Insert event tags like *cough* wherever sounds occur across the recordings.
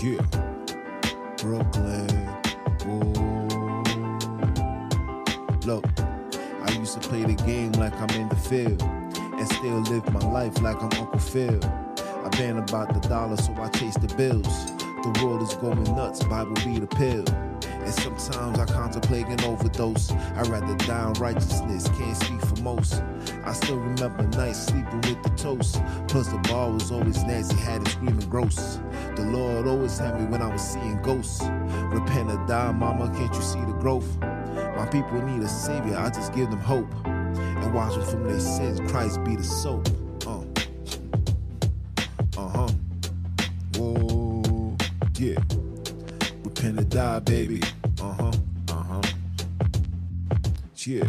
Yeah. Brooklyn. Ooh. Look, I used to play the game like I'm in the field and still live my life like I'm Uncle Phil. I been about the dollar, so I chase the bills. The world is going nuts, Bible be the pill. And sometimes I contemplate an overdose. I rather die in righteousness, can't speak for most. I still remember nights sleeping with the toast. Plus the bar was always nasty, had it screaming gross. The Lord always had me when I was seeing ghosts. Repent or die, mama, can't you see the growth? My people need a savior, I just give them hope. And wash them from their sins, Christ be the soap. Uh. Uh-huh. Whoa, yeah. Repent or die, baby. Uh-huh, uh-huh. Yeah.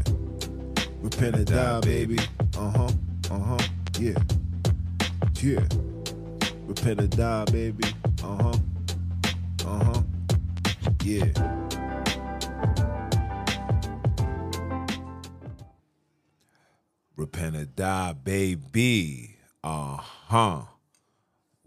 Repent or die, baby. Uh-huh, uh-huh. Yeah. Yeah. Repent or die, baby. Uh-huh. Uh-huh. Yeah. Repent or die, baby. Uh-huh.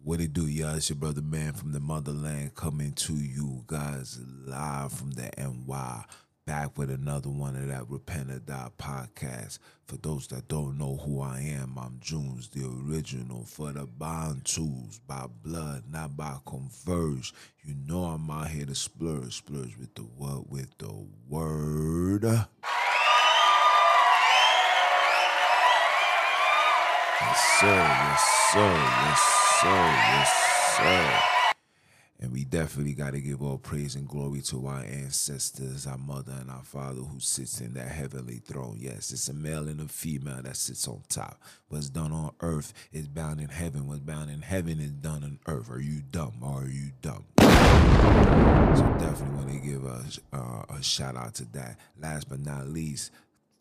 What it do, y'all? It's your brother man from the motherland coming to you guys live from the NY. Back with another one of that Repent or Die podcast. For those that don't know who I am, I'm Junes, the original for the bond tools by blood, not by converge. You know I'm out here to splurge, splurge with the what? With the word. Yes, sir. Yes, sir. Yes, sir. Yes, sir. And we definitely got to give all praise and glory to our ancestors, our mother and our father who sits in that heavenly throne. Yes, it's a male and a female that sits on top. What's done on earth is bound in heaven. What's bound in heaven is done on earth. Are you dumb are you dumb? So definitely want to give a, uh, a shout out to that. Last but not least,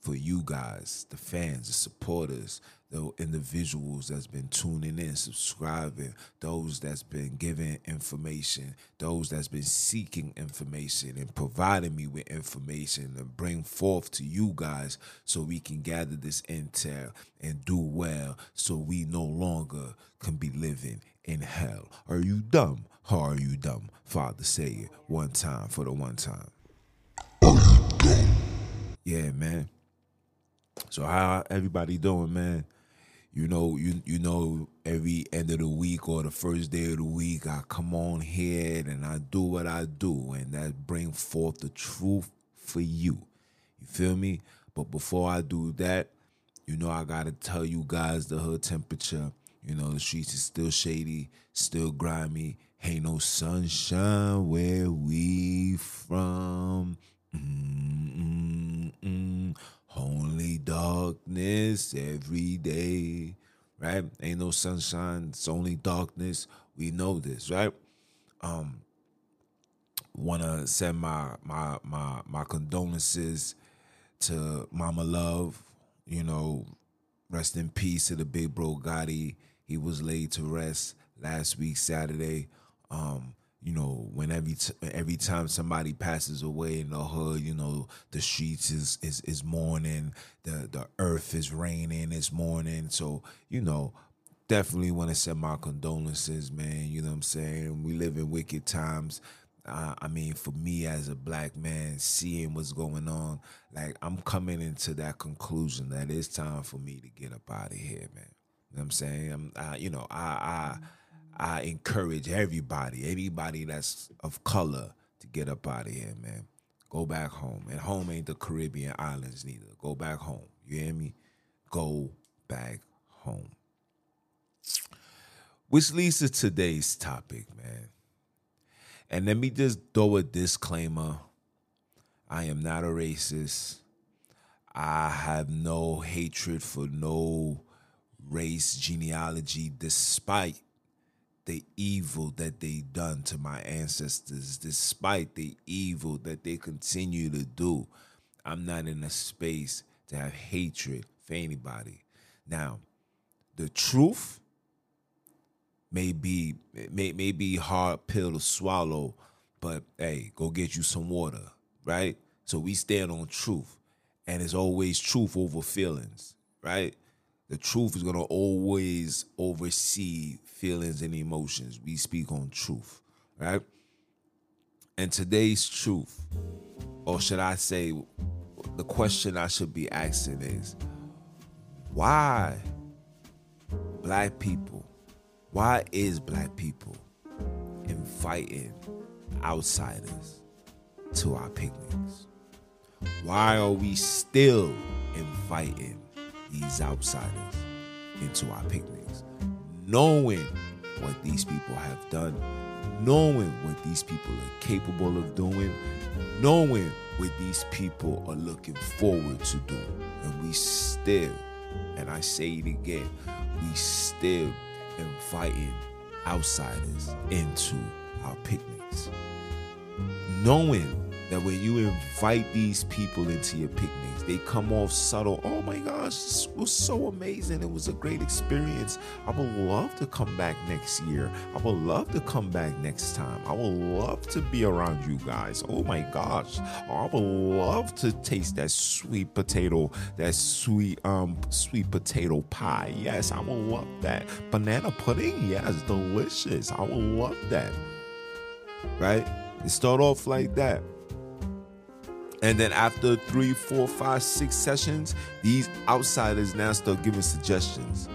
for you guys, the fans, the supporters, the individuals that's been tuning in, subscribing, those that's been giving information, those that's been seeking information and providing me with information and bring forth to you guys so we can gather this intel and do well so we no longer can be living in hell. Are you dumb? Or are you dumb? Father, say it one time for the one time. Yeah, man. So how everybody doing, man? You know, you you know, every end of the week or the first day of the week, I come on here and I do what I do, and that bring forth the truth for you. You feel me? But before I do that, you know, I gotta tell you guys the hood temperature. You know, the streets is still shady, still grimy. Ain't no sunshine where we from. Mm-mm-mm. Only darkness every day, right? Ain't no sunshine, it's only darkness. We know this, right? Um, wanna send my my my my condolences to Mama Love. You know, rest in peace to the big bro Gotti. He was laid to rest last week Saturday. Um, you know, when every t- every time somebody passes away in the hood, you know, the streets is is is mourning, the the earth is raining, it's mourning. So, you know, definitely want to send my condolences, man. You know what I'm saying? We live in wicked times. Uh, I mean, for me as a black man, seeing what's going on, like I'm coming into that conclusion that it's time for me to get up out of here, man. You know what I'm saying? I'm, I, you know, I, I I encourage everybody, anybody that's of color, to get up out of here, man. Go back home. And home ain't the Caribbean islands neither. Go back home. You hear me? Go back home. Which leads to today's topic, man. And let me just throw a disclaimer. I am not a racist. I have no hatred for no race genealogy, despite the evil that they done to my ancestors, despite the evil that they continue to do. I'm not in a space to have hatred for anybody. Now, the truth may be may, may be hard pill to swallow, but hey, go get you some water, right? So we stand on truth. And it's always truth over feelings, right? The truth is gonna always oversee feelings and emotions. We speak on truth. right? And today's truth, or should I say, the question I should be asking is why black people, why is black people inviting outsiders to our picnics? Why are we still inviting these outsiders into our picnics? Knowing what these people have done, knowing what these people are capable of doing, knowing what these people are looking forward to doing. And we still, and I say it again, we still inviting outsiders into our picnics. Knowing that when you invite these people into your picnics, they come off subtle. Oh my gosh, this was so amazing. It was a great experience. I would love to come back next year. I would love to come back next time. I would love to be around you guys. Oh my gosh. I would love to taste that sweet potato, that sweet um sweet potato pie. Yes, I would love that. Banana pudding? Yes, delicious. I would love that. Right? It start off like that. And then after three, four, five, six sessions, these outsiders now start giving suggestions,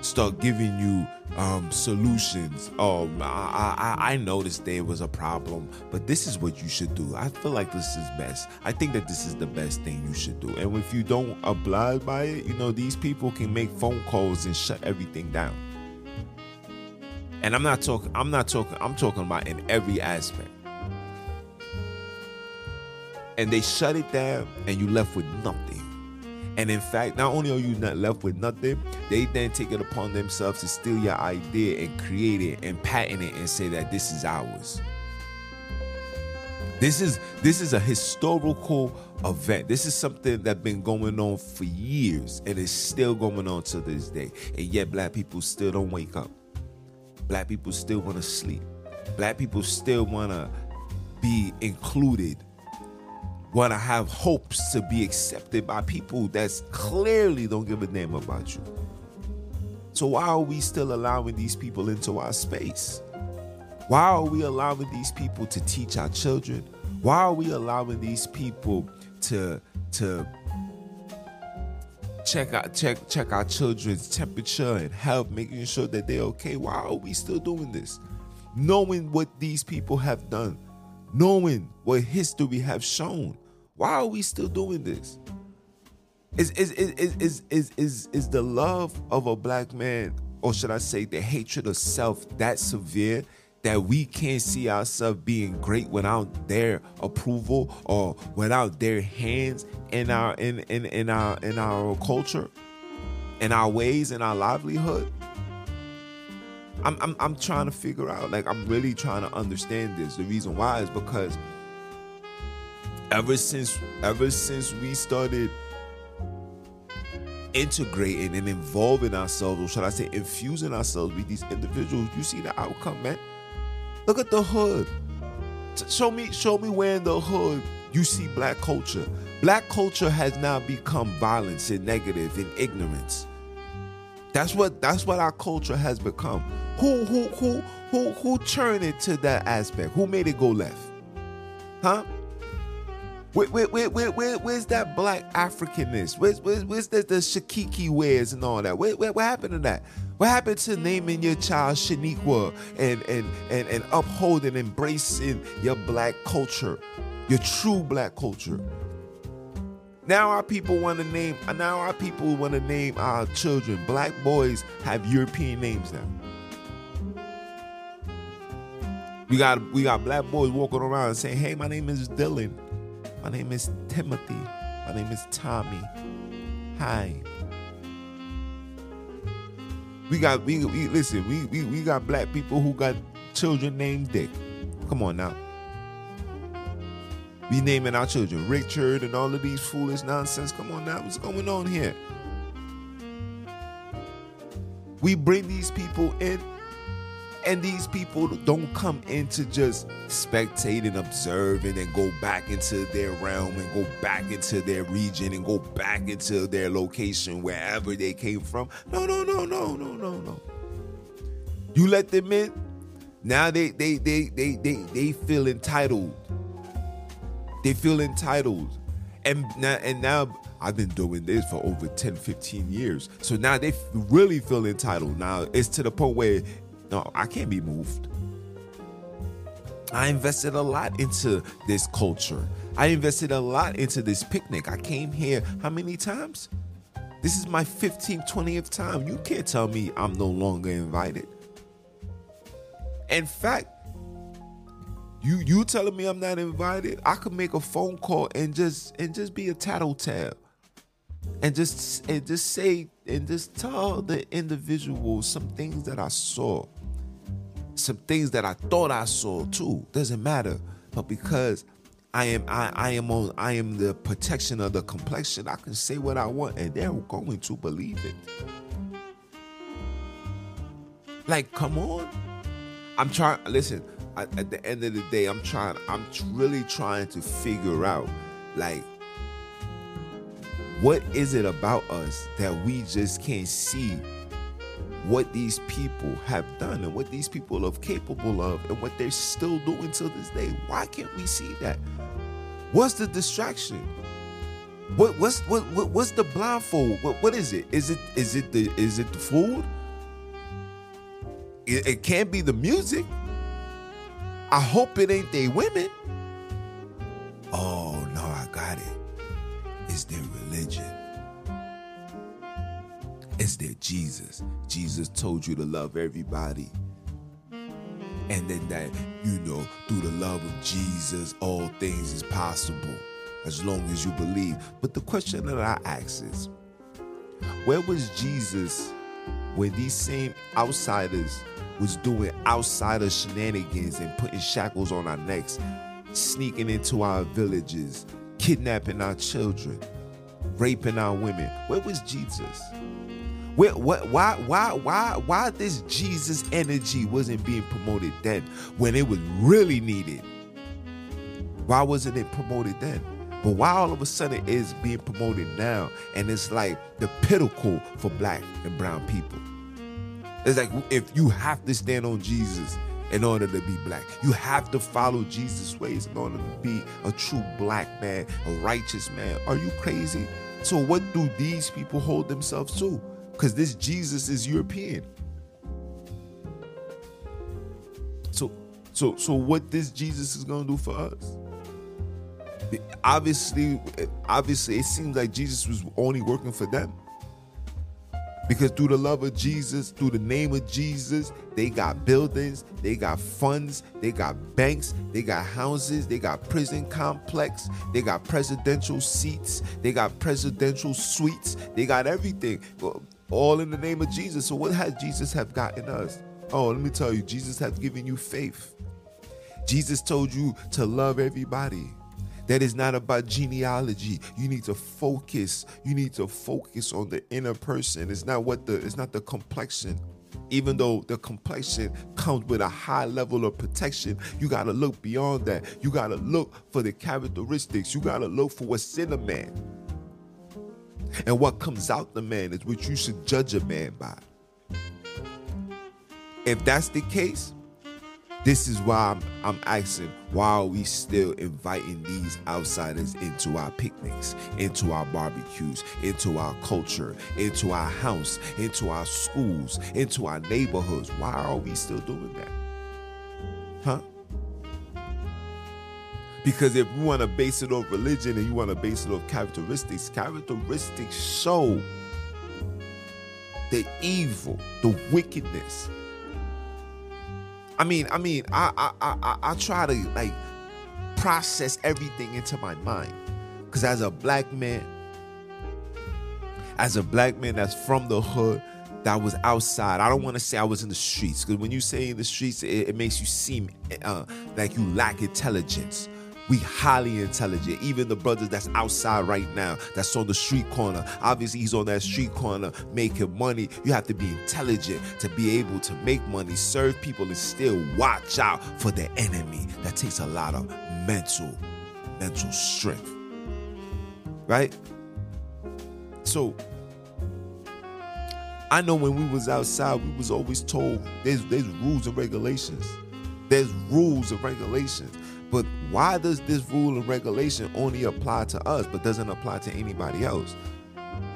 start giving you um, solutions. Oh, I, I, I noticed there was a problem, but this is what you should do. I feel like this is best. I think that this is the best thing you should do. And if you don't oblige by it, you know, these people can make phone calls and shut everything down. And I'm not talking, I'm not talking, I'm talking about in every aspect and they shut it down and you left with nothing. And in fact, not only are you not left with nothing, they then take it upon themselves to steal your idea and create it and patent it and say that this is ours. This is this is a historical event. This is something that's been going on for years and is still going on to this day. And yet black people still don't wake up. Black people still want to sleep. Black people still want to be included want to have hopes to be accepted by people that's clearly don't give a damn about you. So why are we still allowing these people into our space? Why are we allowing these people to teach our children? Why are we allowing these people to to check out check check our children's temperature and health, making sure that they're okay? Why are we still doing this? Knowing what these people have done, knowing what history have shown. Why are we still doing this? Is is is is is is is the love of a black man, or should I say the hatred of self that severe that we can't see ourselves being great without their approval or without their hands in our in in, in our in our culture, in our ways, in our livelihood? I'm, I'm I'm trying to figure out, like I'm really trying to understand this. The reason why is because ever since ever since we started integrating and involving ourselves, or should I say infusing ourselves with these individuals, you see the outcome, man. Look at the hood. Show me, show me where in the hood you see black culture. Black culture has now become violence and negative and ignorance. That's what that's what our culture has become. Who who who who who turned it to that aspect? Who made it go left? Huh? Where, where, where, where, where, where's that black Africanness? Where's, where's, where's the, the Shakiki wears and all that? Where, where, what happened to that? What happened to naming your child Shaniqua and, and, and, and upholding, embracing your black culture, your true black culture? Now our people want to name. Now our people want to name our children. Black boys have European names now. We got we got black boys walking around saying, "Hey, my name is Dylan. My name is Timothy. My name is Tommy. Hi." We got we, we listen. We, we we got black people who got children named Dick. Come on now. We naming our children Richard and all of these foolish nonsense. Come on now, what's going on here? We bring these people in, and these people don't come in to just spectate and observe and then go back into their realm and go back into their region and go back into their location wherever they came from. No, no, no, no, no, no, no. You let them in, Now they they they they they they feel entitled. They feel entitled. And now and now I've been doing this for over 10, 15 years. So now they really feel entitled. Now it's to the point where no, I can't be moved. I invested a lot into this culture. I invested a lot into this picnic. I came here how many times? This is my 15th, 20th time. You can't tell me I'm no longer invited. In fact, you you telling me I'm not invited? I could make a phone call and just and just be a tattletale. And just and just say and just tell the individual some things that I saw. Some things that I thought I saw too. Doesn't matter. But because I am I, I am on I am the protection of the complexion, I can say what I want and they're going to believe it. Like, come on. I'm trying. Listen, at, the end of the day, I'm trying. I'm really trying to figure out, like, what is it about us that we just can't see what these people have done and what these people are capable of and what they're still doing till this day. Why can't we see that? What's the distraction? What what's what, what what's the blindfold? What what is it? Is it is it the is it the food? It, it can't be the music. I hope it ain't they women. Oh no, I got it. It's their religion. It's their Jesus. Jesus told you to love everybody. And then that, you know, through the love of Jesus, all things is possible as long as you believe. But the question that I ask is, where was Jesus when these same outsiders was doing outsider shenanigans and putting shackles on our necks, sneaking into our villages, kidnapping our children, raping our women. Where was Jesus? Where, what, why, why, why, why this Jesus energy wasn't being promoted then when it was really needed? Why wasn't it promoted then? But why all of a sudden is being promoted now and it's like the pinnacle for black and brown people? It's like if you have to stand on Jesus in order to be black, you have to follow Jesus' ways in order to be a true black man, a righteous man. Are you crazy? So, what do these people hold themselves to? Because this Jesus is European. So, so, so, what this Jesus is gonna do for us? Obviously, obviously, it seems like Jesus was only working for them. Because through the love of Jesus, through the name of Jesus, they got buildings, they got funds, they got banks, they got houses, they got prison complex, they got presidential seats, they got presidential suites, they got everything. All in the name of Jesus. So what has Jesus have gotten us? Oh, let me tell you, Jesus has given you faith. Jesus told you to love everybody. That is not about genealogy. You need to focus. You need to focus on the inner person. It's not what the it's not the complexion. Even though the complexion comes with a high level of protection, you gotta look beyond that. You gotta look for the characteristics. You gotta look for what's in a man. And what comes out the man is what you should judge a man by. If that's the case, this is why I'm, I'm asking why are we still inviting these outsiders into our picnics, into our barbecues, into our culture, into our house, into our schools, into our neighborhoods? Why are we still doing that? Huh? Because if you want to base it off religion and you want to base it off characteristics, characteristics show the evil, the wickedness, I mean, I mean, I I I, I try to like process everything into my mind. Cause as a black man, as a black man that's from the hood, that was outside. I don't want to say I was in the streets, because when you say in the streets, it, it makes you seem uh, like you lack intelligence. We highly intelligent. Even the brothers that's outside right now, that's on the street corner. Obviously, he's on that street corner making money. You have to be intelligent to be able to make money, serve people, and still watch out for the enemy. That takes a lot of mental, mental strength. Right? So I know when we was outside, we was always told there's there's rules and regulations. There's rules and regulations. But why does this rule and regulation only apply to us but doesn't apply to anybody else?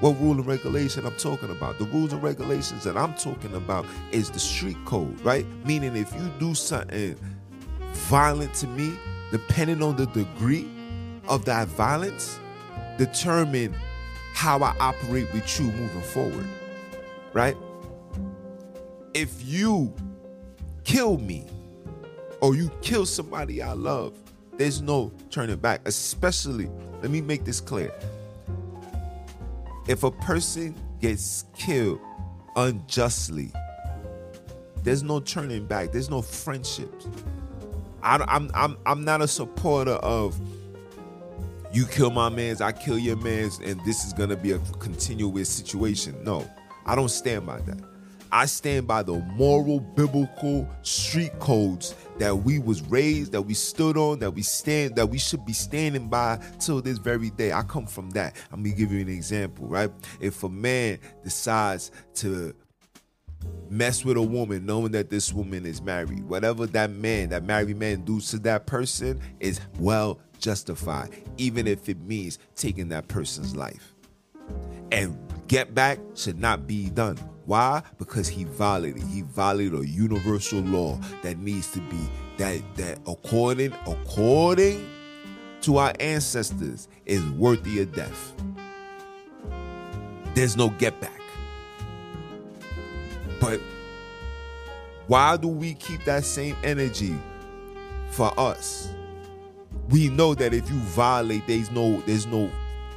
What rule and regulation I'm talking about? The rules and regulations that I'm talking about is the street code, right? Meaning if you do something violent to me, depending on the degree of that violence, determine how I operate with you moving forward, right? If you kill me or you kill somebody I love, there's no turning back. Especially, let me make this clear. If a person gets killed unjustly, there's no turning back. There's no friendships. I, I'm I'm I'm not a supporter of you kill my man's, I kill your man's, and this is gonna be a continuous situation. No, I don't stand by that. I stand by the moral, biblical street codes that we was raised, that we stood on, that we stand, that we should be standing by till this very day. I come from that. I'm gonna give you an example, right? If a man decides to mess with a woman knowing that this woman is married, whatever that man, that married man does to that person is well justified, even if it means taking that person's life. And get back should not be done. Why? Because he violated. He violated a universal law that needs to be that that according according to our ancestors is worthy of death. There's no get back. But why do we keep that same energy for us? We know that if you violate, there's no there's no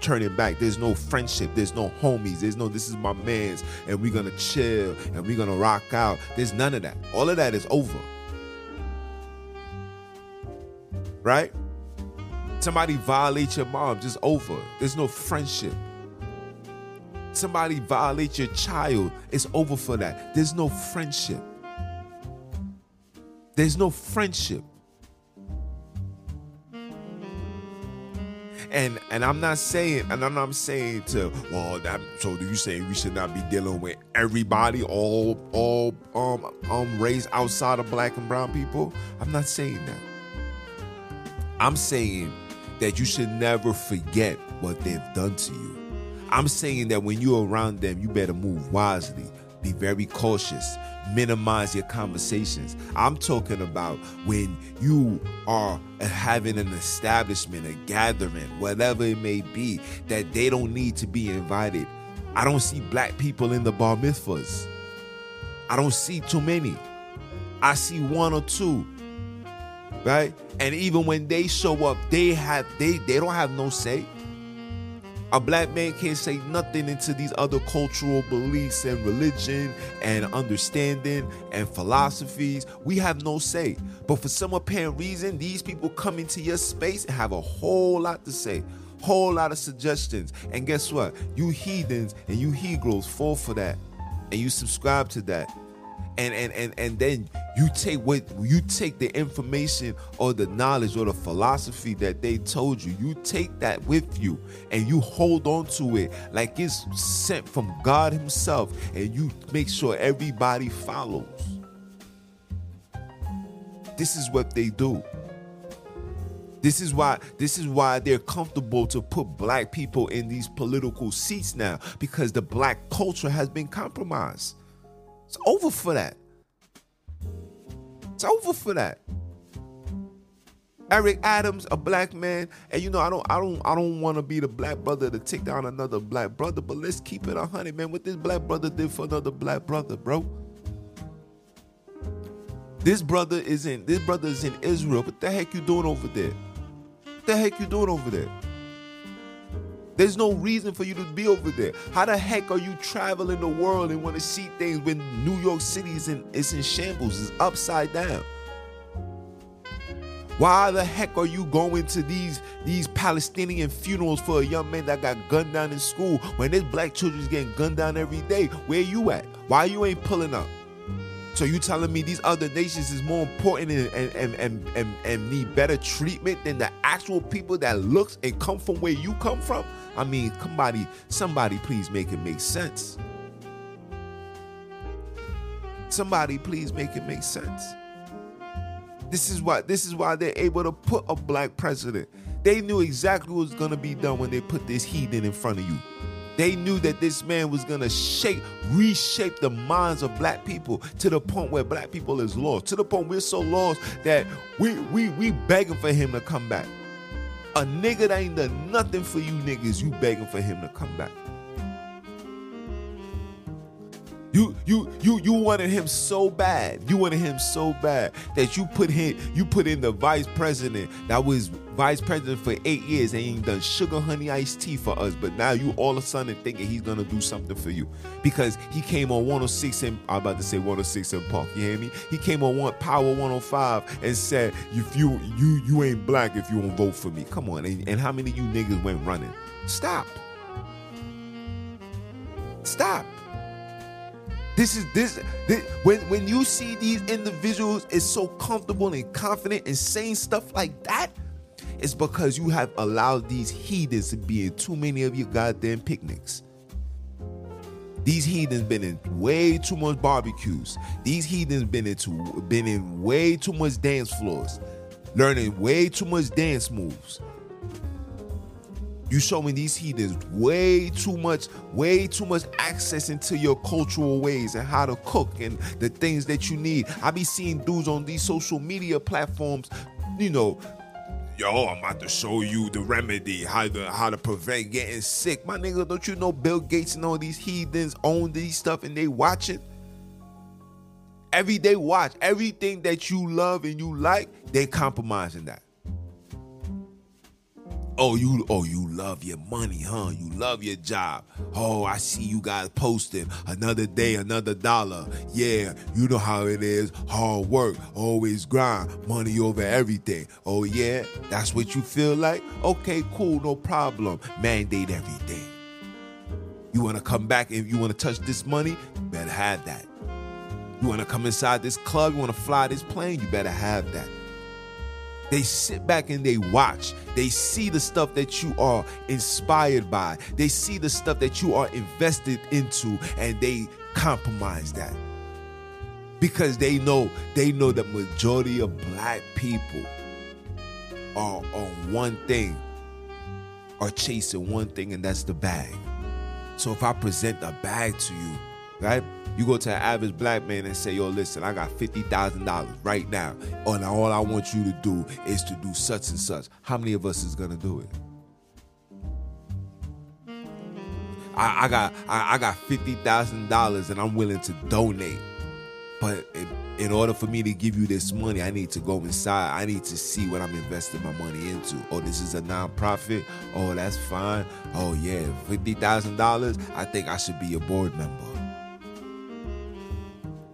turning back. There's no friendship. There's no homies. There's no this is my man's and we're gonna chill and we're gonna rock out. There's none of that. All of that is over. Right? Somebody violates your mom, just over. There's no friendship. Somebody violates your child, it's over for that. There's no friendship. There's no friendship. And and I'm not saying, and I'm not saying to well that. So do you say we should not be dealing with everybody, all all um um race outside of black and brown people? I'm not saying that. I'm saying that you should never forget what they've done to you. I'm saying that when you're around them, you better move wisely, be very cautious, minimize your conversations. I'm talking about when you are having an establishment, a gathering, whatever it may be, that they don't need to be invited. I don't see black people in the bar mitzvahs. I don't see too many. I see one or two. Right? And even when they show up, they have they they don't have no say. A black man can't say nothing into these other cultural beliefs and religion and understanding and philosophies. We have no say. But for some apparent reason, these people come into your space and have a whole lot to say whole lot of suggestions. And guess what? You heathens and you Hebrews fall for that. And you subscribe to that and and and and then you take what you take the information or the knowledge or the philosophy that they told you. You take that with you and you hold on to it like it's sent from god himself and you make sure everybody follows. This is what they do. This is why this is why they're comfortable to put black people in these political seats now because the black culture has been compromised it's over for that. It's over for that. Eric Adams, a black man, and you know I don't, I don't, I don't want to be the black brother to take down another black brother, but let's keep it a hundred, man. What this black brother did for another black brother, bro. This brother is in, this brother is in Israel. What the heck you doing over there? What the heck you doing over there? There's no reason for you to be over there. How the heck are you traveling the world and want to see things when New York City is in, is in shambles, is upside down? Why the heck are you going to these these Palestinian funerals for a young man that got gunned down in school when there's black children getting gunned down every day? Where you at? Why you ain't pulling up? So you telling me these other nations is more important and, and, and, and, and need better treatment than the actual people that looks and come from where you come from? I mean, somebody, somebody please make it make sense. Somebody please make it make sense. This is why this is why they're able to put a black president. They knew exactly what was gonna be done when they put this heathen in front of you. They knew that this man was gonna shape, reshape the minds of black people to the point where black people is lost. To the point we're so lost that we we we begging for him to come back. A nigga that ain't done nothing for you niggas, you begging for him to come back. You you you you wanted him so bad. You wanted him so bad that you put him you put in the vice president that was vice president for eight years and ain't done sugar honey iced tea for us. But now you all of a sudden thinking he's gonna do something for you because he came on 106 and I'm about to say 106 & Park. You hear me? He came on one Power 105 and said if you you you ain't black if you won't vote for me. Come on, and, and how many of you niggas went running? Stop. Stop. This is this, this, when when you see these individuals is so comfortable and confident and saying stuff like that, it's because you have allowed these heathens to be in too many of your goddamn picnics. These heathens been in way too much barbecues. These heathens been into been in way too much dance floors, learning way too much dance moves. You showing these heathens way too much, way too much access into your cultural ways and how to cook and the things that you need. I be seeing dudes on these social media platforms, you know, yo, I'm about to show you the remedy, how to how to prevent getting sick. My nigga, don't you know Bill Gates and all these heathens own these stuff and they watch it? Every day watch everything that you love and you like, they compromising that. Oh, you oh you love your money, huh? You love your job. Oh, I see you guys posting another day, another dollar. Yeah, you know how it is. Hard work, always grind, money over everything. Oh yeah, that's what you feel like? Okay, cool, no problem. Mandate everything. You want to come back and you want to touch this money? You better have that. You want to come inside this club? You want to fly this plane? You better have that. They sit back and they watch. They see the stuff that you are inspired by. They see the stuff that you are invested into and they compromise that. Because they know they know the majority of black people are on one thing, are chasing one thing, and that's the bag. So if I present a bag to you, right? You go to an average black man and say, yo, listen, I got $50,000 right now. And all I want you to do is to do such and such. How many of us is to do it? I, I got I, I got fifty thousand dollars and I'm willing to donate, but in, in order for me to give you this money, I need to go inside. I need to see what I'm investing my money into. Oh, this is a nonprofit. Oh, that's fine. Oh yeah, fifty thousand dollars. I think I should be a board member.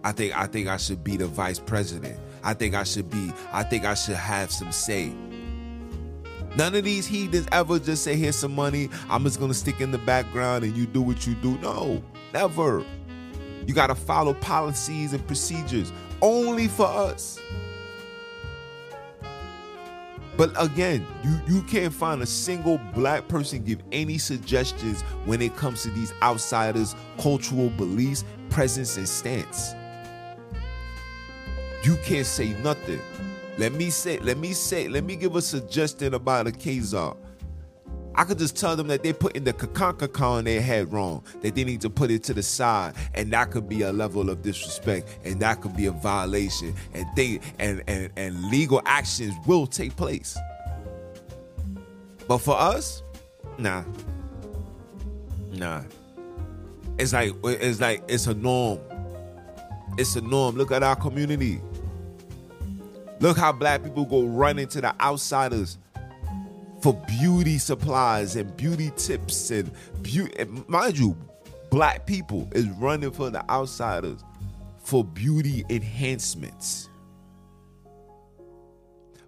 I think I think I should be the vice president. I think I should be, I think I should have some say. None of these heathens ever just say, here's some money, I'm just gonna stick in the background and you do what you do. No, never. You gotta follow policies and procedures only for us. But again, you, you can't find a single black person give any suggestions when it comes to these outsiders' cultural beliefs, presence, and stance you can't say nothing. Let me say, let me say, let me give a suggestion about a Khazar. Uh, I could just tell them that they put in the kakankakan in their head wrong, that they need to put it to the side, and that could be a level of disrespect, and that could be a violation, and they and and, and legal actions will take place. But for us, nah. Nah. It's like it's like it's a norm. It's a norm. Look at our community. Look how black people go running to the outsiders for beauty supplies and beauty tips and beauty. Mind you, black people is running for the outsiders for beauty enhancements.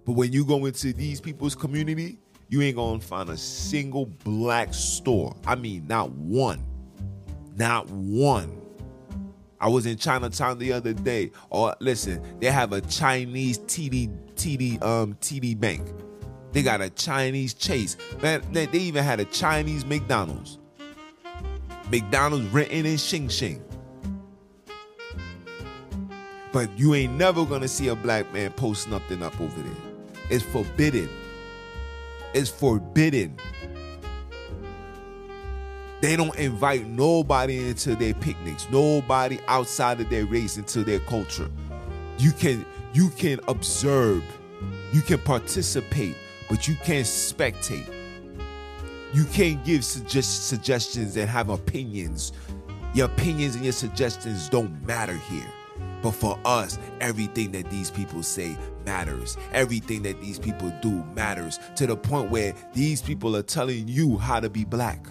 But when you go into these people's community, you ain't gonna find a single black store. I mean, not one. Not one. I was in Chinatown the other day. Or listen, they have a Chinese TD TD um TD Bank. They got a Chinese Chase. Man, they, they even had a Chinese McDonald's. McDonald's written in Xing Xing. But you ain't never gonna see a black man post nothing up over there. It's forbidden. It's forbidden. They don't invite nobody into their picnics, nobody outside of their race into their culture. You can you can observe, you can participate, but you can't spectate. You can't give suggest- suggestions and have opinions. Your opinions and your suggestions don't matter here. But for us, everything that these people say matters. Everything that these people do matters to the point where these people are telling you how to be black.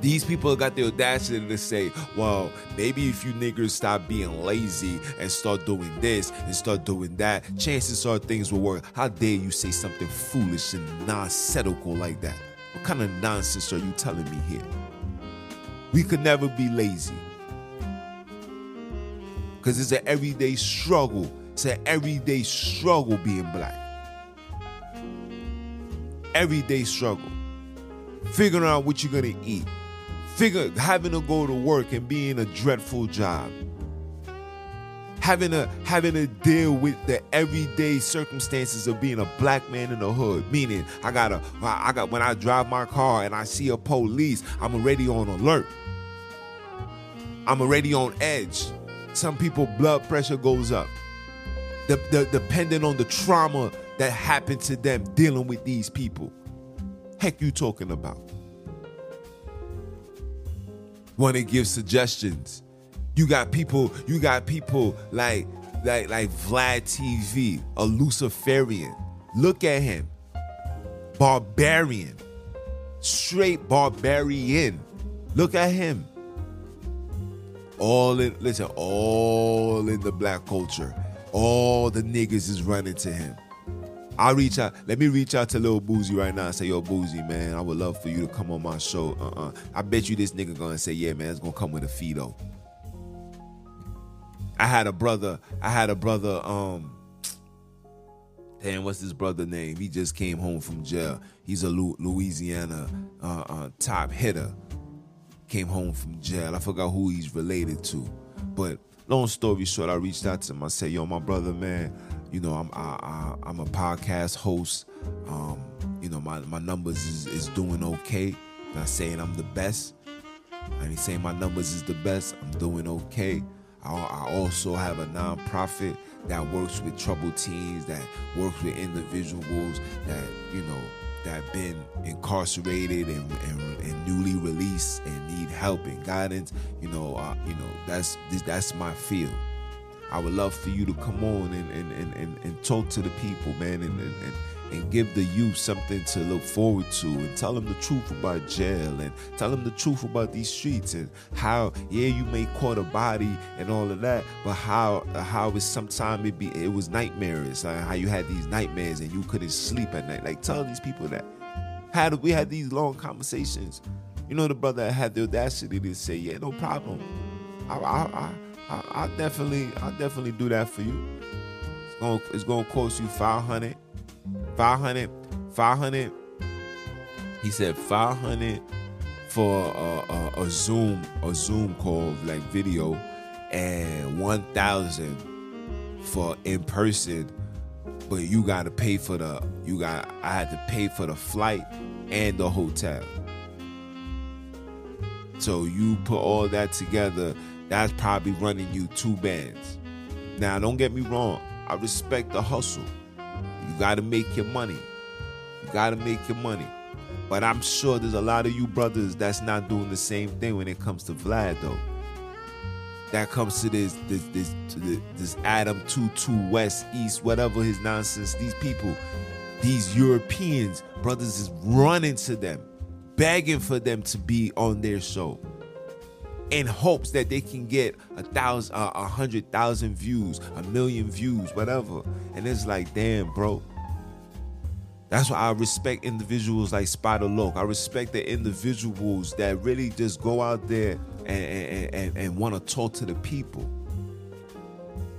These people got the audacity to say, well, maybe if you niggers stop being lazy and start doing this and start doing that, chances are things will work. How dare you say something foolish and nonsensical like that? What kind of nonsense are you telling me here? We could never be lazy. Because it's an everyday struggle. It's an everyday struggle being black. Everyday struggle. Figuring out what you're going to eat figure having to go to work and being a dreadful job. Having to having to deal with the everyday circumstances of being a black man in the hood. Meaning i gotta i got when i drive my car and i see a police i'm already on alert. I'm already on edge. Some people blood pressure goes up. The, the, depending on the trauma that happened to them dealing with these people. Heck you talking about want to give suggestions. You got people, you got people like like like Vlad TV, a Luciferian. Look at him. Barbarian. Straight barbarian. Look at him. All in listen, all in the black culture. All the niggas is running to him. I'll reach out. Let me reach out to Lil Boosie right now and say, Yo, Boosie, man, I would love for you to come on my show. Uh-uh. I bet you this nigga gonna say, Yeah, man, it's gonna come with a fee though. I had a brother, I had a brother, um, damn, what's his brother name? He just came home from jail. He's a Louisiana uh, uh, top hitter. Came home from jail. I forgot who he's related to. But long story short, I reached out to him. I said, Yo, my brother, man, you know, I'm I, I, am a podcast host. Um, you know, my, my numbers is, is doing okay. Not saying I'm the best. I ain't saying my numbers is the best. I'm doing okay. I, I also have a nonprofit that works with troubled teens, that works with individuals that you know that been incarcerated and, and, and, newly released and need help and guidance. You know, uh, you know that's that's my field. I would love for you to come on and, and, and, and, and talk to the people, man, and, and, and give the youth something to look forward to and tell them the truth about jail and tell them the truth about these streets and how, yeah, you may caught a body and all of that, but how how it sometimes it be it was nightmares, like how you had these nightmares and you couldn't sleep at night. Like tell these people that. how do we had these long conversations, you know, the brother had the audacity to say, "Yeah, no problem. I, I, I, I, definitely, I definitely do that for you. It's gonna, it's gonna cost you 500, 500, 500. He said 500 for a, a, a Zoom, a Zoom call, like video, and 1,000 for in person. But you gotta pay for the, you got, I had to pay for the flight and the hotel. So you put all that together that's probably running you two bands. Now, don't get me wrong, I respect the hustle. You got to make your money. You got to make your money. But I'm sure there's a lot of you brothers that's not doing the same thing when it comes to Vlad, though. That comes to this this this this, this Adam 22 West East whatever his nonsense. These people, these Europeans brothers is running to them, begging for them to be on their show in hopes that they can get a thousand, uh, a hundred thousand views, a million views, whatever. And it's like, damn, bro. That's why I respect individuals like Spider Loc. I respect the individuals that really just go out there and, and, and, and want to talk to the people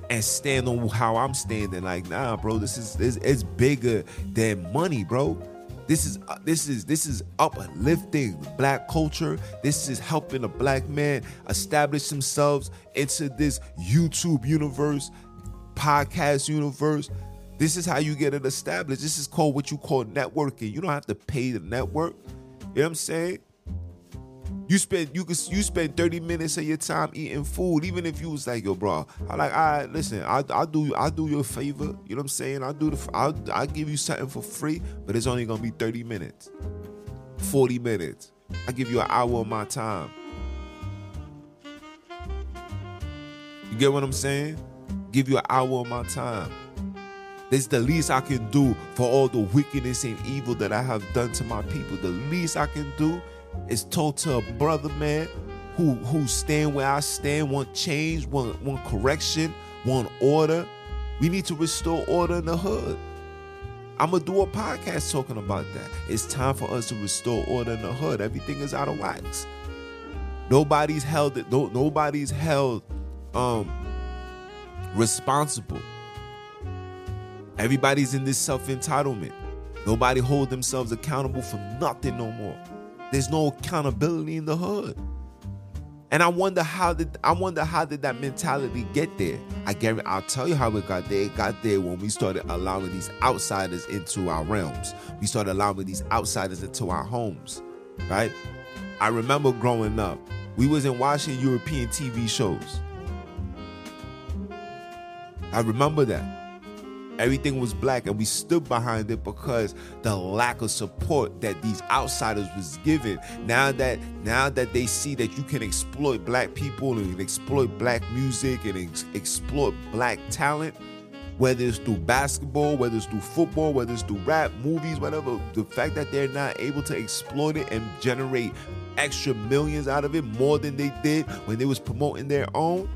and stand on how I'm standing. Like, nah, bro, this is it's, it's bigger than money, bro. This is uh, this is this is uplifting black culture. This is helping a black man establish themselves into this YouTube universe, podcast universe. This is how you get it established. This is called what you call networking. You don't have to pay the network. You know what I'm saying? You spend you could you spend 30 minutes of your time eating food, even if you was like, yo, bro, I like, I right, listen, I I do I do you a favor. You know what I'm saying? I do the I'll I give you something for free, but it's only gonna be 30 minutes, 40 minutes. I give you an hour of my time. You get what I'm saying? Give you an hour of my time. This the least I can do for all the wickedness and evil that I have done to my people. The least I can do is told to a brother man who who stand where I stand, want change, want want correction, want order. We need to restore order in the hood. I'm gonna do a podcast talking about that. It's time for us to restore order in the hood. Everything is out of wax. Nobody's held it. No, nobody's held um responsible. Everybody's in this self entitlement. Nobody hold themselves accountable for nothing no more. There's no accountability in the hood. And I wonder how did I wonder how did that mentality get there? I guarantee I'll tell you how it got there. It got there when we started allowing these outsiders into our realms. We started allowing these outsiders into our homes. Right? I remember growing up, we wasn't watching European TV shows. I remember that. Everything was black, and we stood behind it because the lack of support that these outsiders was given. Now that now that they see that you can exploit black people and exploit black music and ex- exploit black talent, whether it's through basketball, whether it's through football, whether it's through rap, movies, whatever, the fact that they're not able to exploit it and generate extra millions out of it more than they did when they was promoting their own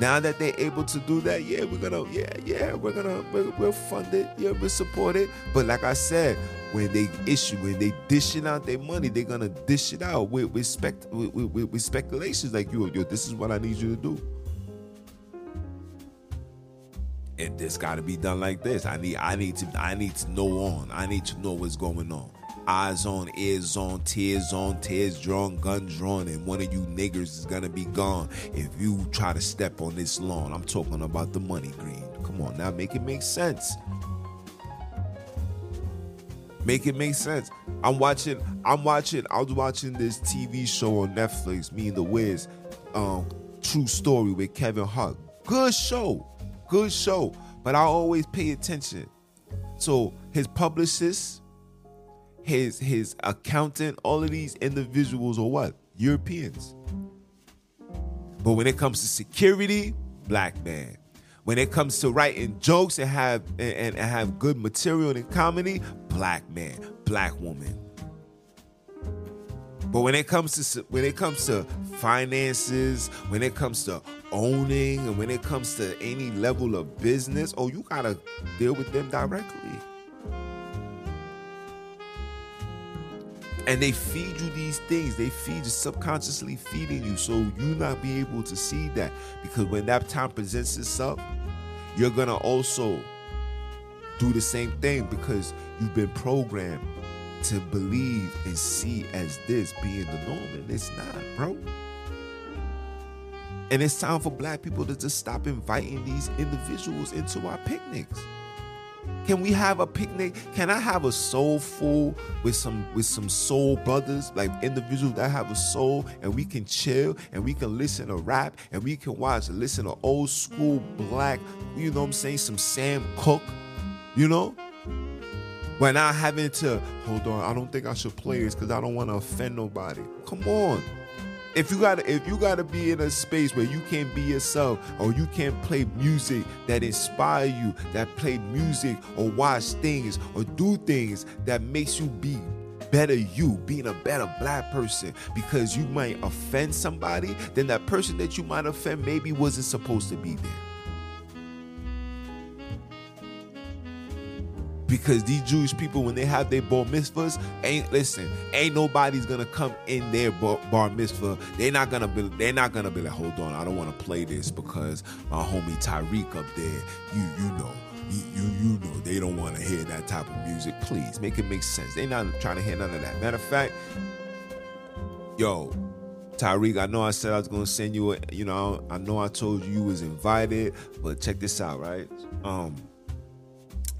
now that they're able to do that, yeah, we're gonna, yeah, yeah, we're gonna, we're, we're funded, yeah, we're supported. But like I said, when they issue, when they dishing out their money, they're gonna dish it out with spec, with, with, with speculations like, yo, yo, this is what I need you to do. And this got to be done like this. I need, I need to, I need to know on. I need to know what's going on eyes on, ears on, tears on, tears drawn, guns drawn, and one of you niggers is gonna be gone if you try to step on this lawn. I'm talking about the money green. Come on now, make it make sense. Make it make sense. I'm watching, I'm watching, I was watching this TV show on Netflix, me and the Wiz, um, True Story with Kevin Hart. Good show. Good show. But I always pay attention. So his publicist his his accountant, all of these individuals are what? Europeans. But when it comes to security, black man. When it comes to writing jokes and have and, and have good material in comedy, black man, black woman. But when it comes to when it comes to finances, when it comes to owning, and when it comes to any level of business, oh, you gotta deal with them directly. And they feed you these things. They feed you subconsciously feeding you. So you not be able to see that. Because when that time presents itself you're gonna also do the same thing because you've been programmed to believe and see as this being the norm. And it's not bro. And it's time for black people to just stop inviting these individuals into our picnics can we have a picnic? Can I have a soul full with some with some soul brothers, like individuals that have a soul, and we can chill and we can listen to rap and we can watch listen to old school black, you know what I'm saying, some Sam Cooke, you know? We're not having to hold on, I don't think I should play this because I don't want to offend nobody. Come on if you gotta if you gotta be in a space where you can't be yourself or you can't play music that inspire you that play music or watch things or do things that makes you be better you being a better black person because you might offend somebody then that person that you might offend maybe wasn't supposed to be there because these Jewish people, when they have their bar mitzvahs, ain't listen, ain't nobody's gonna come in their bar, mitzvah. They're not gonna be, they're not gonna be like, hold on, I don't want to play this because my homie Tyreek up there, you you know, you you, you know, they don't want to hear that type of music. Please make it make sense. They're not trying to hear none of that. Matter of fact, yo, Tyreek, I know I said I was gonna send you a, you know, I know I told you you was invited, but check this out, right? Um,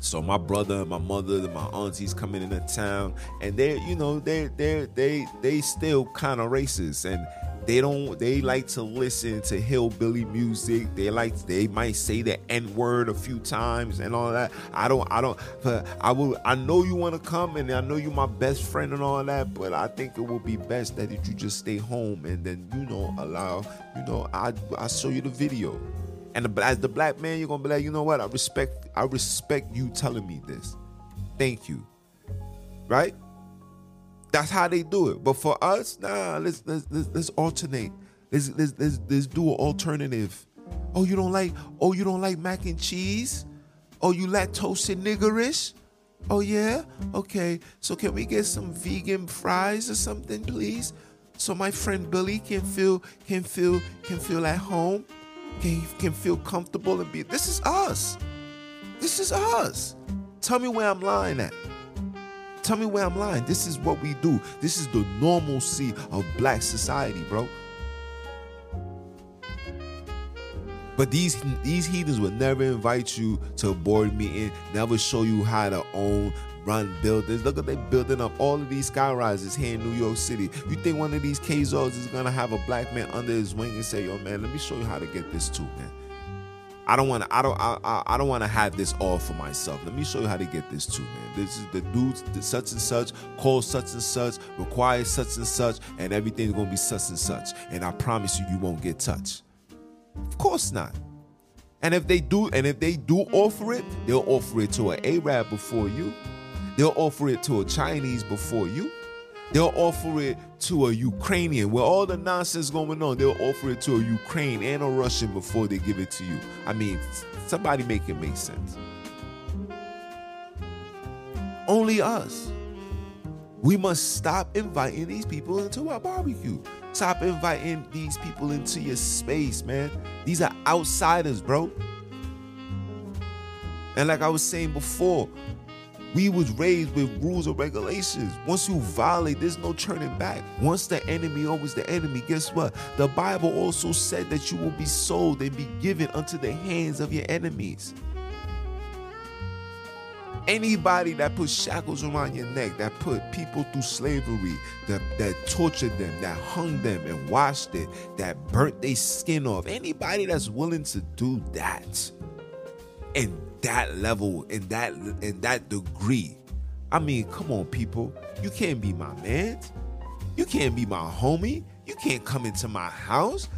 so my brother, and my mother, and my aunties coming into town, and they're, you know, they they they they still kind of racist, and they don't they like to listen to hillbilly music. They like they might say the N word a few times and all that. I don't I don't but I will I know you want to come and I know you're my best friend and all that, but I think it will be best that you just stay home and then you know allow you know I I show you the video. And as the black man, you're gonna be like, you know what? I respect, I respect you telling me this. Thank you. Right? That's how they do it. But for us, nah, let's let's let's, let's alternate. Let's, let's let's let's do an alternative. Oh, you don't like? Oh, you don't like mac and cheese? Oh, you lactose niggerish? Oh yeah? Okay. So can we get some vegan fries or something, please? So my friend Billy can feel can feel can feel at home can, can feel comfortable and be. This is us. This is us. Tell me where I'm lying at. Tell me where I'm lying. This is what we do. This is the normalcy of black society, bro. But these these heathens will never invite you to a board meeting, never show you how to own, run buildings. Look at they building up all of these sky rises here in New York City. You think one of these Kazos is gonna have a black man under his wing and say, "Yo, man, let me show you how to get this too, man." I don't want to. I don't. I, I don't want to have this all for myself. Let me show you how to get this too, man. This is the dudes, the such and such, call such and such, requires such and such, and everything's gonna be such and such. And I promise you, you won't get touched. Of course not. And if they do, and if they do offer it, they'll offer it to an Arab before you. They'll offer it to a Chinese before you. They'll offer it to a Ukrainian. With all the nonsense going on, they'll offer it to a Ukraine and a Russian before they give it to you. I mean, somebody make it make sense. Only us. We must stop inviting these people into our barbecue. Stop inviting these people into your space, man. These are outsiders, bro. And like I was saying before, we was raised with rules and regulations. Once you violate, there's no turning back. Once the enemy, always the enemy. Guess what? The Bible also said that you will be sold and be given unto the hands of your enemies. Anybody that put shackles around your neck, that put people through slavery, that, that tortured them, that hung them and washed it, that burnt their skin off, anybody that's willing to do that in that level, in that in that degree. I mean, come on, people. You can't be my man. You can't be my homie. You can't come into my house.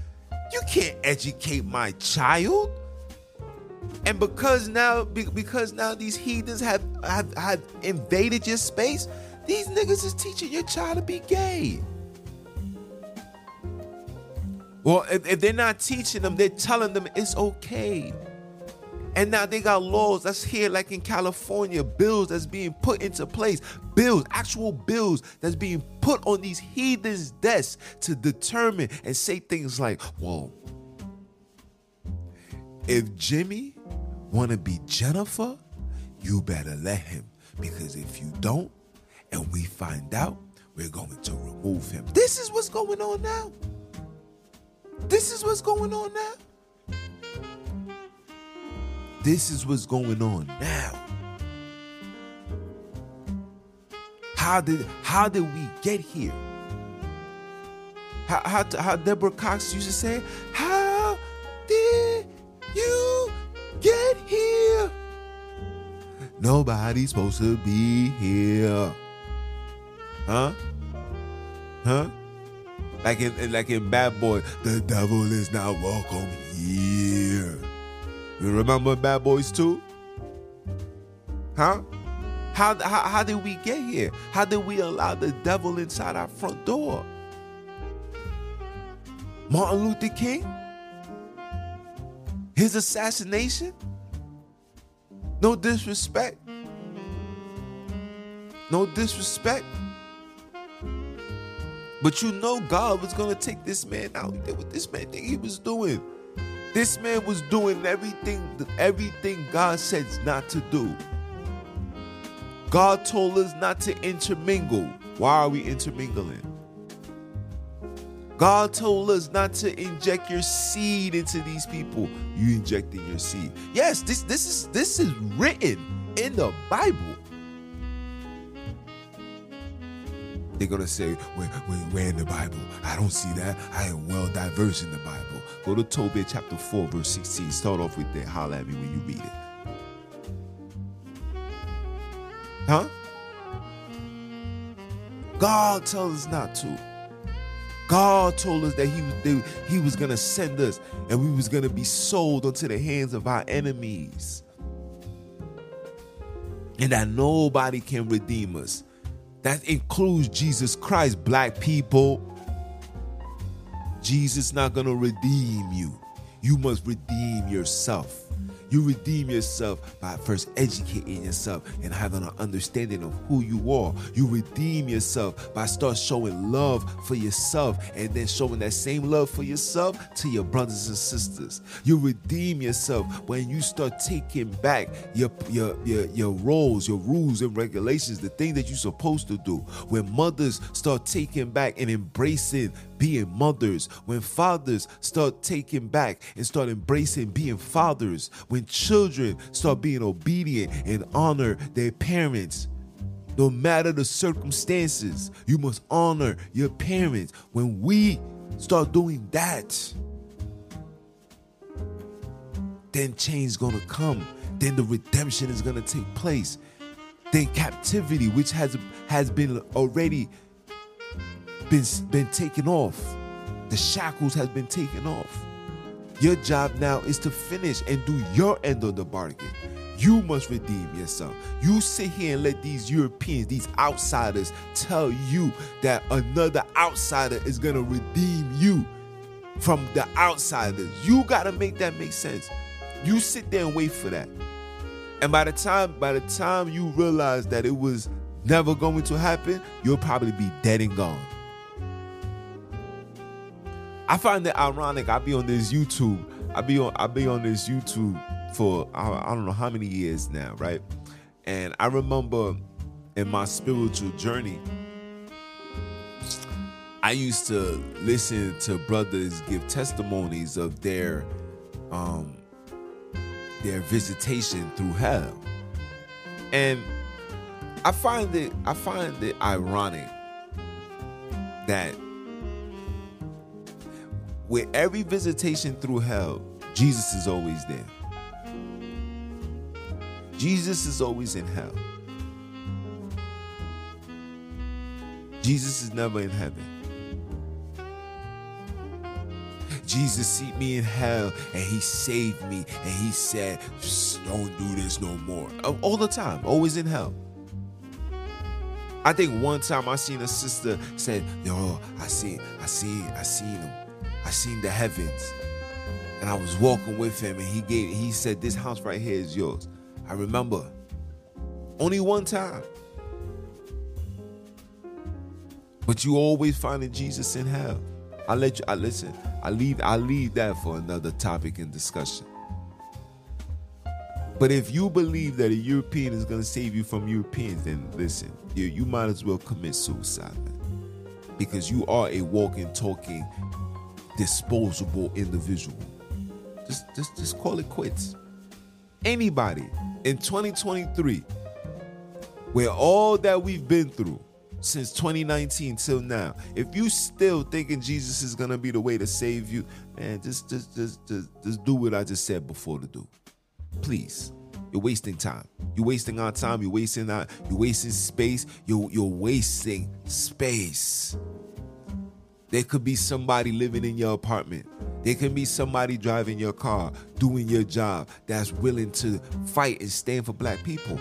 You can't educate my child. And because now, because now these heathens have, have, have invaded your space, these niggas is teaching your child to be gay. Well, if, if they're not teaching them, they're telling them it's okay. And now they got laws that's here, like in California, bills that's being put into place, bills, actual bills that's being put on these heathens' desks to determine and say things like, "Whoa, if Jimmy wanna be Jennifer, you better let him, because if you don't, and we find out, we're going to remove him." This is what's going on now. This is what's going on now. This is what's going on now. How did how did we get here? How, how, how Deborah Cox used to say, How did you get here? Nobody's supposed to be here. Huh? Huh? Like in like in Bad Boy, the devil is not welcome here. You remember Bad Boys 2? Huh? How, how, how did we get here? How did we allow the devil inside our front door? Martin Luther King? His assassination? No disrespect. No disrespect. But you know God was gonna take this man out. What this man think he was doing? This man was doing everything, everything God says not to do. God told us not to intermingle. Why are we intermingling? God told us not to inject your seed into these people. You injecting your seed. Yes, this this is this is written in the Bible. They're gonna say, where, where, where in the Bible? I don't see that. I am well diverse in the Bible. Go to Tobit chapter 4, verse 16. Start off with that. Holler at me when you read it. Huh? God tells us not to. God told us that he was, he was gonna send us and we was gonna be sold unto the hands of our enemies. And that nobody can redeem us. That includes Jesus Christ, black people. Jesus not gonna redeem you. You must redeem yourself. You redeem yourself by first educating yourself and having an understanding of who you are. You redeem yourself by start showing love for yourself and then showing that same love for yourself to your brothers and sisters. You redeem yourself when you start taking back your your your, your roles, your rules and regulations, the thing that you're supposed to do. When mothers start taking back and embracing being mothers, when fathers start taking back and start embracing being fathers, when children start being obedient and honor their parents. No matter the circumstances, you must honor your parents. When we start doing that, then change is gonna come. Then the redemption is gonna take place. Then captivity, which has has been already been, been taken off. The shackles has been taken off. Your job now is to finish and do your end of the bargain. You must redeem yourself. You sit here and let these Europeans, these outsiders, tell you that another outsider is going to redeem you from the outsiders. You got to make that make sense. You sit there and wait for that. And by the time by the time you realize that it was never going to happen, you'll probably be dead and gone. I find it ironic. I be on this YouTube. I be on. I be on this YouTube for I, I don't know how many years now, right? And I remember in my spiritual journey, I used to listen to brothers give testimonies of their um their visitation through hell. And I find it I find it ironic that with every visitation through hell, Jesus is always there. Jesus is always in hell. Jesus is never in heaven. Jesus see me in hell and he saved me and he said, don't do this no more. All the time, always in hell. I think one time I seen a sister said, yo, I see, I see, I seen him. I seen the heavens. And I was walking with him and he gave he said, This house right here is yours. I remember. Only one time. But you always finding Jesus in hell. I let you I listen. I leave I leave that for another topic in discussion. But if you believe that a European is gonna save you from Europeans, then listen, you, you might as well commit suicide, man. Because you are a walking, talking disposable individual. Just, just, just call it quits. Anybody in 2023, where all that we've been through since 2019 till now, if you still thinking Jesus is gonna be the way to save you, man, just, just, just, just, just do what I just said before to do. Please. You're wasting time. You're wasting our time. You're wasting our, you're wasting space. You're, you're wasting space. There could be somebody living in your apartment. There can be somebody driving your car, doing your job that's willing to fight and stand for black people.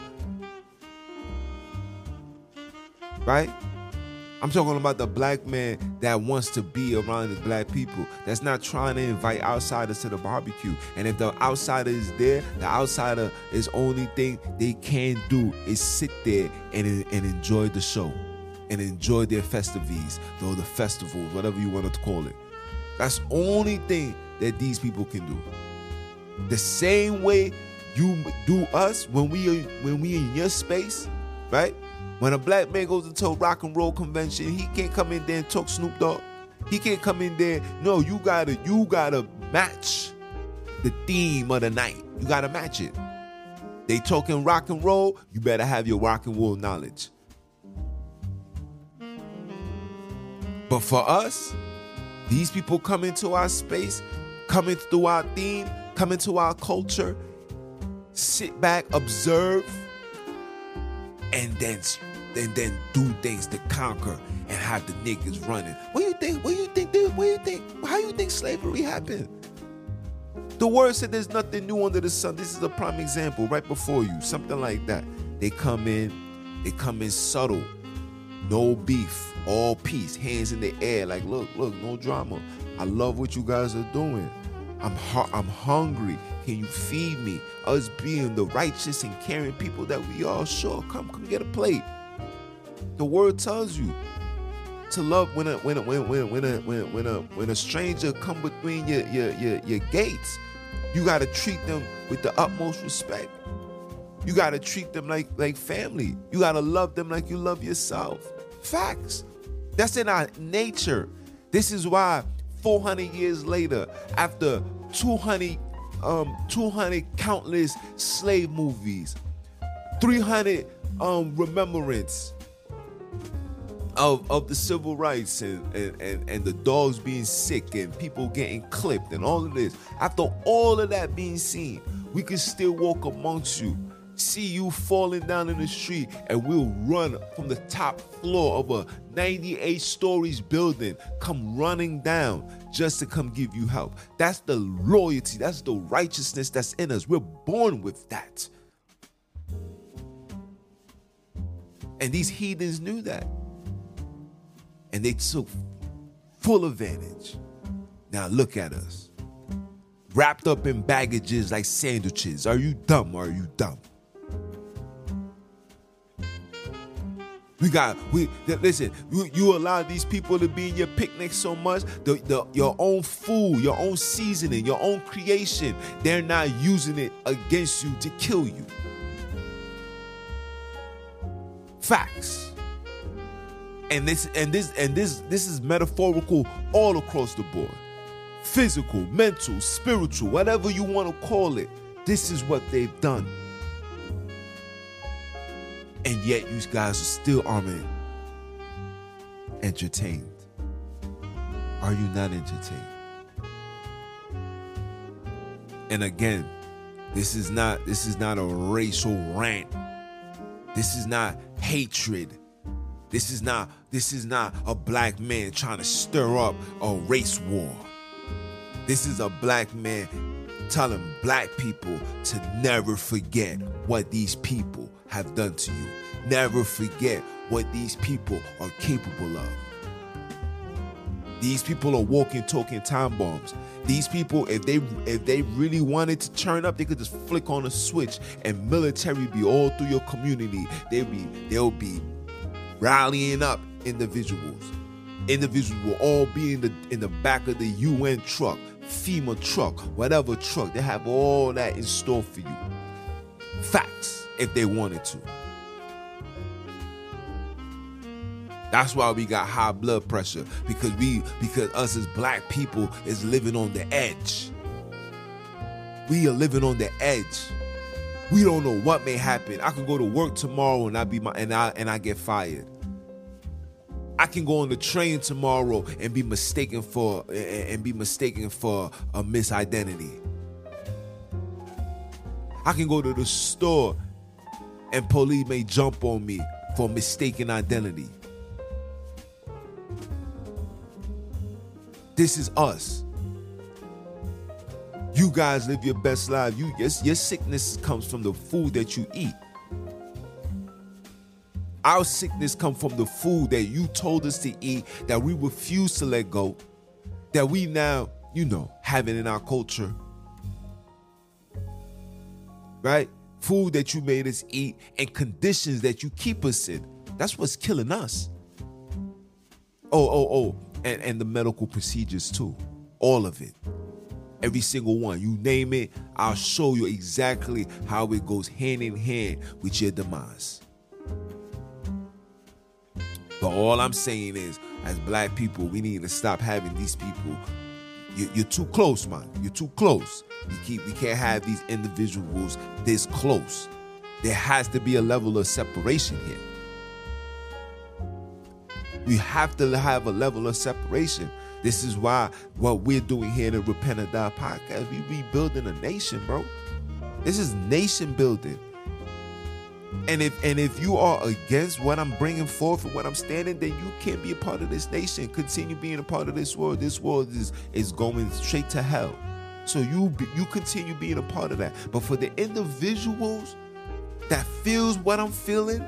Right? I'm talking about the black man that wants to be around the black people. That's not trying to invite outsiders to the barbecue. And if the outsider is there, the outsider is only thing they can do is sit there and, and enjoy the show and enjoy their festivities, or the festivals, whatever you want to call it. That's only thing that these people can do. The same way you do us when we are when we in your space, right? When a black man goes into a rock and roll convention, he can't come in there and talk Snoop Dogg. He can't come in there. No, you gotta you gotta match the theme of the night. You gotta match it. They talking rock and roll, you better have your rock and roll knowledge. But for us, these people come into our space, coming through our theme, coming to our culture, sit back, observe, and then and then do things to conquer and have the niggas running. What do you think? What do you think? What do you think? How do you think slavery happened? The word said there's nothing new under the sun. This is a prime example right before you. Something like that. They come in, they come in subtle. No beef, all peace, hands in the air. Like, look, look, no drama. I love what you guys are doing. I'm hu- I'm hungry. Can you feed me? Us being the righteous and caring people that we are, sure, come, come get a plate. The word tells you to love when a when a when when when a when, a, when a when a stranger come between your your your, your gates. You got to treat them with the utmost respect. You got to treat them like like family. You got to love them like you love yourself. Facts. That's in our nature. This is why 400 years later, after 200 um 200 countless slave movies, 300 um remembrance of, of the civil rights and, and, and, and the dogs being sick and people getting clipped and all of this. After all of that being seen, we can still walk amongst you, see you falling down in the street, and we'll run from the top floor of a 98 stories building, come running down just to come give you help. That's the loyalty, that's the righteousness that's in us. We're born with that. And these heathens knew that and they took full advantage. Now look at us. Wrapped up in baggages like sandwiches. Are you dumb are you dumb? We got we listen. You, you allow these people to be in your picnic so much. The, the your own food, your own seasoning, your own creation. They're not using it against you to kill you. Facts and this and this and this this is metaphorical all across the board physical mental spiritual whatever you want to call it this is what they've done and yet you guys are still aren't entertained. Are you not entertained? And again this is not this is not a racial rant. This is not hatred. This is not this is not a black man trying to stir up a race war. This is a black man telling black people to never forget what these people have done to you. Never forget what these people are capable of. These people are walking, talking time bombs. These people, if they if they really wanted to turn up, they could just flick on a switch and military be all through your community. They'll be they'll be rallying up individuals. Individuals will all be in the in the back of the UN truck, FEMA truck, whatever truck. They have all that in store for you. Facts, if they wanted to. That's why we got high blood pressure because we because us as black people is living on the edge. We are living on the edge. We don't know what may happen. I can go to work tomorrow and I be my and I and I get fired. I can go on the train tomorrow and be mistaken for and be mistaken for a misidentity. I can go to the store and police may jump on me for mistaken identity. This is us. You guys live your best life. You your, your sickness comes from the food that you eat. Our sickness come from the food that you told us to eat, that we refuse to let go, that we now, you know, have it in our culture. Right? Food that you made us eat and conditions that you keep us in. That's what's killing us. Oh, oh, oh. And, and the medical procedures too. All of it. Every single one. You name it, I'll show you exactly how it goes hand in hand with your demise. But all I'm saying is, as black people, we need to stop having these people. You, are too close, man. You're too close. We keep. We can't have these individuals this close. There has to be a level of separation here. We have to have a level of separation. This is why what we're doing here in the Repent or Die podcast, we rebuilding a nation, bro. This is nation building. And if and if you are against what I'm bringing forth and what I'm standing, then you can't be a part of this nation. Continue being a part of this world. This world is is going straight to hell. So you you continue being a part of that. But for the individuals that feels what I'm feeling,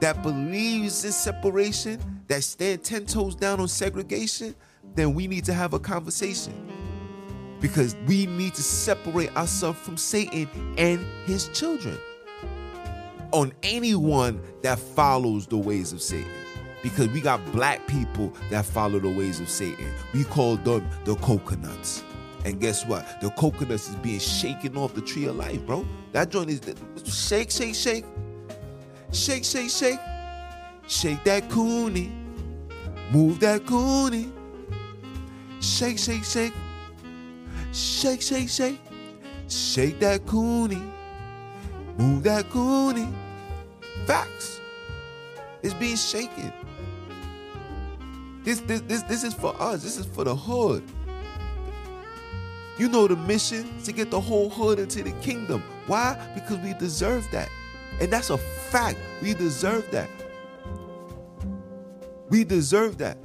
that believes in separation, that stand ten toes down on segregation, then we need to have a conversation. Because we need to separate ourselves from Satan and his children on anyone that follows the ways of Satan. Because we got black people that follow the ways of Satan. We call them the coconuts. And guess what? The coconuts is being shaken off the tree of life, bro. That joint is shake, shake, shake. Shake, shake, shake. Shake that coonie. Move that coonie. Shake, shake, shake. Shake, shake, shake. Shake that coonie. Move that coonie. Facts. It's being shaken. This, this, this, this is for us. This is for the hood. You know the mission to get the whole hood into the kingdom. Why? Because we deserve that. And that's a fact. We deserve that. We deserve that.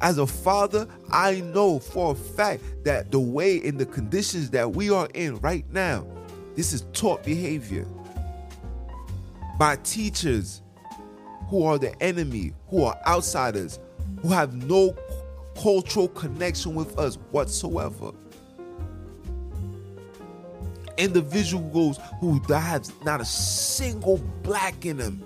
As a father, I know for a fact that the way in the conditions that we are in right now, this is taught behavior by teachers who are the enemy, who are outsiders, who have no cultural connection with us whatsoever. Individuals who have not a single black in them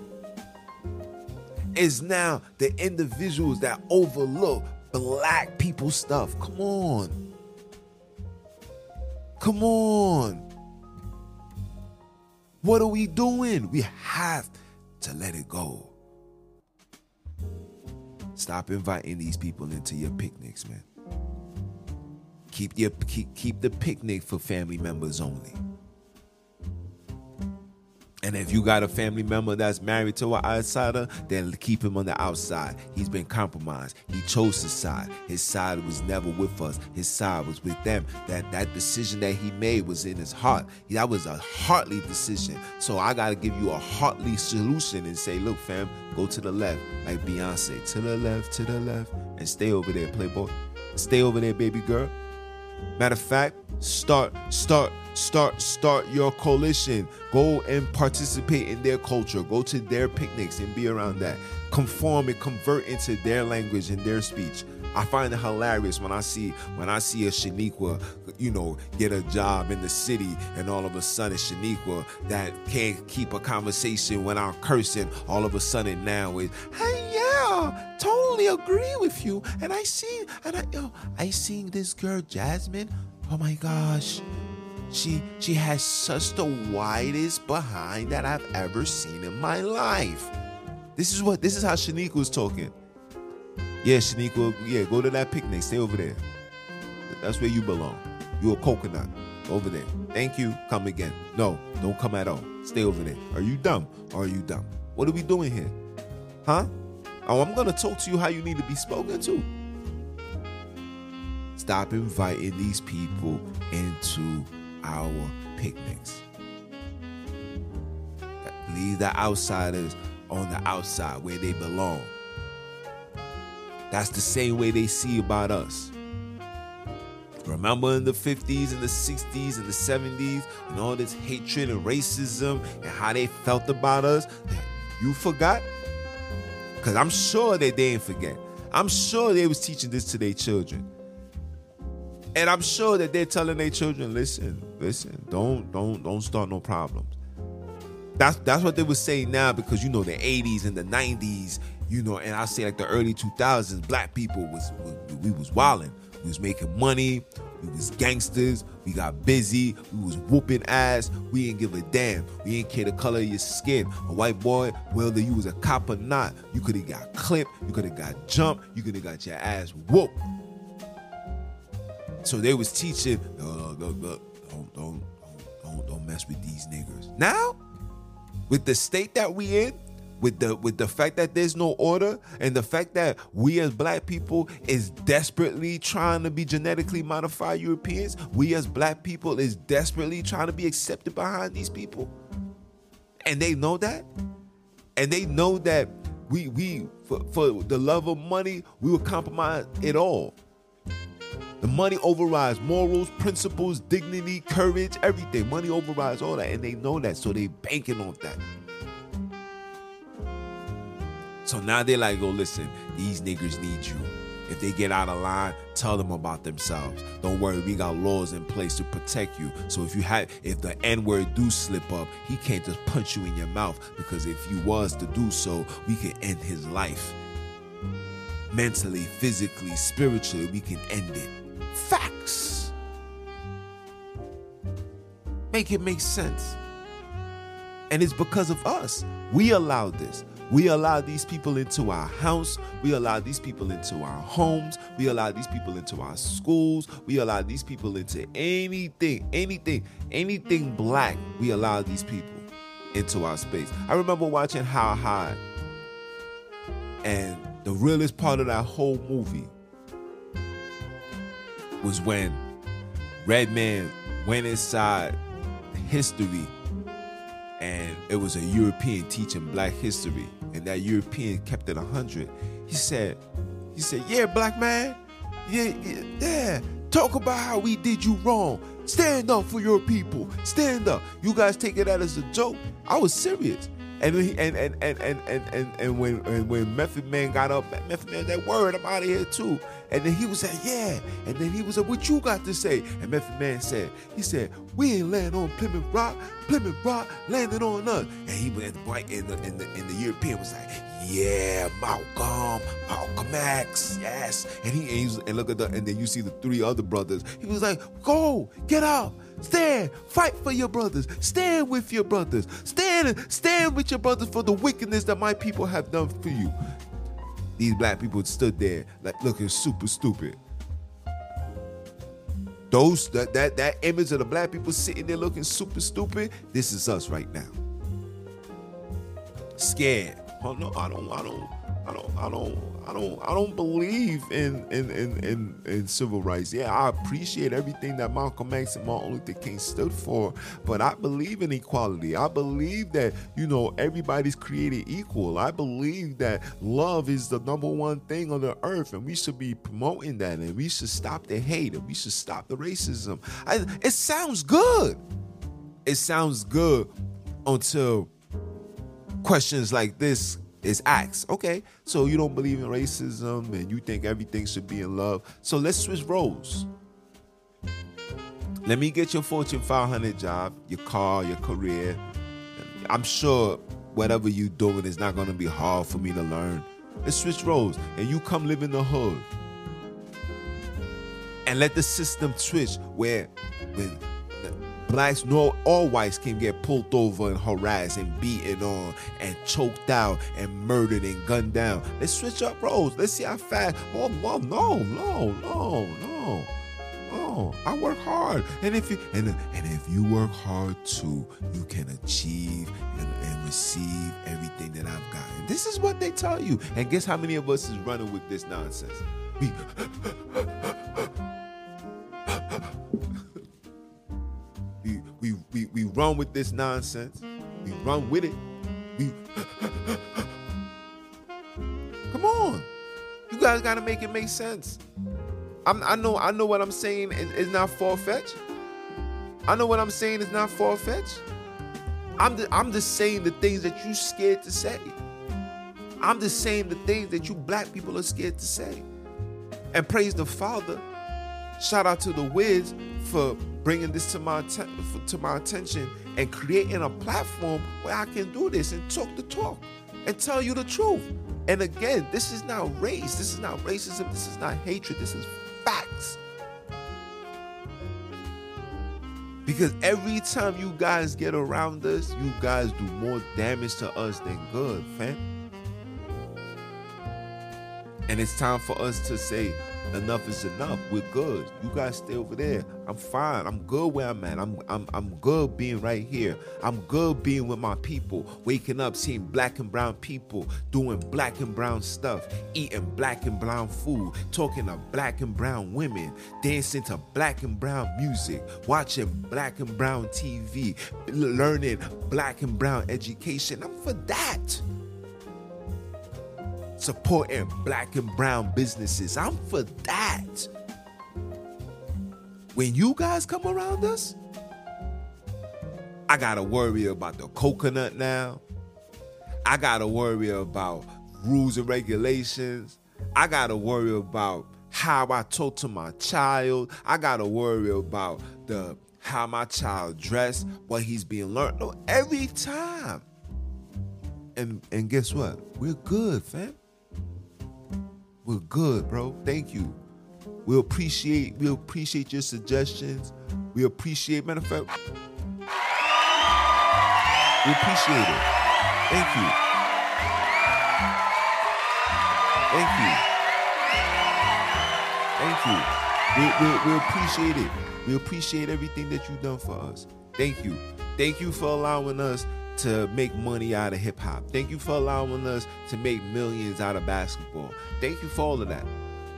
is now the individuals that overlook black people stuff. Come on. Come on. What are we doing? We have to let it go. Stop inviting these people into your picnics, man. Keep your keep, keep the picnic for family members only. And if you got a family member that's married to an outsider, then keep him on the outside. He's been compromised. He chose his side. His side was never with us. His side was with them. That that decision that he made was in his heart. That was a heartly decision. So I gotta give you a heartly solution and say, look, fam, go to the left, like Beyonce, to the left, to the left, and stay over there, Playboy. Stay over there, baby girl. Matter of fact, start, start, start, start your coalition. Go and participate in their culture. Go to their picnics and be around that. Conform and convert into their language and their speech. I find it hilarious when I see when I see a Shaniqua, you know, get a job in the city, and all of a sudden Shaniqua that can't keep a conversation when I'm cursing, all of a sudden now is, hey yeah, totally agree with you. And I see, and I yo, I seen this girl Jasmine. Oh my gosh, she she has such the widest behind that I've ever seen in my life. This is what this is how Shaniqua was talking. Yeah, Shaniqua, yeah, go to that picnic. Stay over there. That's where you belong. You're a coconut over there. Thank you. Come again. No, don't come at all. Stay over there. Are you dumb? Are you dumb? What are we doing here? Huh? Oh, I'm gonna talk to you how you need to be spoken to. Stop inviting these people into our picnics. Leave the outsiders on the outside where they belong. That's the same way they see about us. Remember in the 50s and the 60s and the 70s and all this hatred and racism and how they felt about us? You forgot? Because I'm sure that they didn't forget. I'm sure they was teaching this to their children. And I'm sure that they're telling their children, listen, listen, don't, don't, don't start no problems. That's that's what they would say now because you know the 80s and the 90s, you know, and I say like the early 2000s, black people was, was we was wilding. We was making money, we was gangsters, we got busy, we was whooping ass, we didn't give a damn. We didn't care the color of your skin. A white boy, whether you was a cop or not, you could have got clipped, you could have got jumped, you could have got your ass whooped. So they was teaching, uh, don't, don't, don't, don't, don't mess with these niggers. Now, with the state that we in, with the with the fact that there's no order and the fact that we as black people is desperately trying to be genetically modified Europeans, we as black people is desperately trying to be accepted behind these people. And they know that. And they know that we we for, for the love of money, we will compromise it all. The money overrides morals, principles, dignity, courage, everything. Money overrides all that, and they know that, so they banking on that. So now they're like, "Oh, listen, these niggers need you. If they get out of line, tell them about themselves. Don't worry, we got laws in place to protect you. So if you have, if the N word do slip up, he can't just punch you in your mouth because if he was to do so, we can end his life." mentally, physically, spiritually, we can end it. Facts. Make it make sense. And it's because of us. We allowed this. We allow these people into our house. We allow these people into our homes. We allow these people into our schools. We allow these people into anything, anything, anything black. We allow these people into our space. I remember watching How High, and the realest part of that whole movie was when Redman went inside history and it was a European teaching black history and that European kept it 100. He said, he said, yeah, black man, yeah, yeah, yeah, talk about how we did you wrong. Stand up for your people. Stand up. You guys take it out as a joke. I was serious. And and, and, and, and, and, and, when and when Method Man got up, Method Man, that word, I'm out of here too. And then he was like, yeah. And then he was like, what you got to say? And Method Man said, he said, we ain't land on Plymouth Rock. Plymouth Rock landed on us. And he went right in the, in the, in the European was like, yeah, Malcolm, Malcolm X, yes. And he, and, he was, and look at the, and then you see the three other brothers. He was like, go, get out. Stand, fight for your brothers. Stand with your brothers. Stand, stand with your brothers for the wickedness that my people have done for you. These black people stood there like looking super stupid. Those that that that image of the black people sitting there looking super stupid. This is us right now. Scared. Oh no, I don't, I don't, I don't, I don't, I don't, I don't believe in in, in in in civil rights. Yeah, I appreciate everything that Malcolm X and Martin Luther King stood for, but I believe in equality. I believe that you know everybody's created equal. I believe that love is the number one thing on the earth, and we should be promoting that, and we should stop the hate, and we should stop the racism. I, it sounds good. It sounds good until questions like this is asked. Okay, so you don't believe in racism and you think everything should be in love. So let's switch roles. Let me get your Fortune 500 job, your car, your career. I'm sure whatever you're doing is not going to be hard for me to learn. Let's switch roles and you come live in the hood. And let the system switch where when blacks nor all whites can get pulled over and harassed and beaten on and choked out and murdered and gunned down. Let's switch up roles. Let's see how fast. Oh, no, no, no, no. No, I work hard, and if you and and if you work hard too, you can achieve and, and receive everything that I've gotten. This is what they tell you, and guess how many of us is running with this nonsense? We, run with this nonsense. We run with it. We *gasps* come on. You guys gotta make it make sense. I'm, I know I know what I'm saying is, not far fetched. I know what I'm saying is not far fetched. I'm the, I'm just saying the things that you scared to say. I'm just saying the things that you black people are scared to say. And praise the Father. Shout out to the Wiz for bringing this to my to my attention and creating a platform where I can do this and talk the talk and tell you the truth. And again, this is not race. This is not racism. This is not hatred. This is facts. Because every time you guys get around us, you guys do more damage to us than good, fam. And it's time for us to say, enough is enough. We're good. You guys stay over there. I'm fine. I'm good where I'm at. I'm I'm I'm good being right here. I'm good being with my people. Waking up, seeing black and brown people doing black and brown stuff, eating black and brown food, talking to black and brown women, dancing to black and brown music, watching black and brown TV, learning black and brown education. I'm for that supporting black and brown businesses. I'm for that. When you guys come around us, I gotta worry about the coconut now. I gotta worry about rules and regulations. I gotta worry about how I talk to my child. I gotta worry about the how my child dressed, what he's being learned. No, every time. And and guess what? We're good, fam. We're good, bro. Thank you. We appreciate we appreciate your suggestions. We appreciate matter of fact. We appreciate it. Thank you. Thank you. Thank you. We, we, we appreciate it. We appreciate everything that you've done for us. Thank you. Thank you for allowing us to make money out of hip hop. Thank you for allowing us to make millions out of basketball. Thank you for all of that.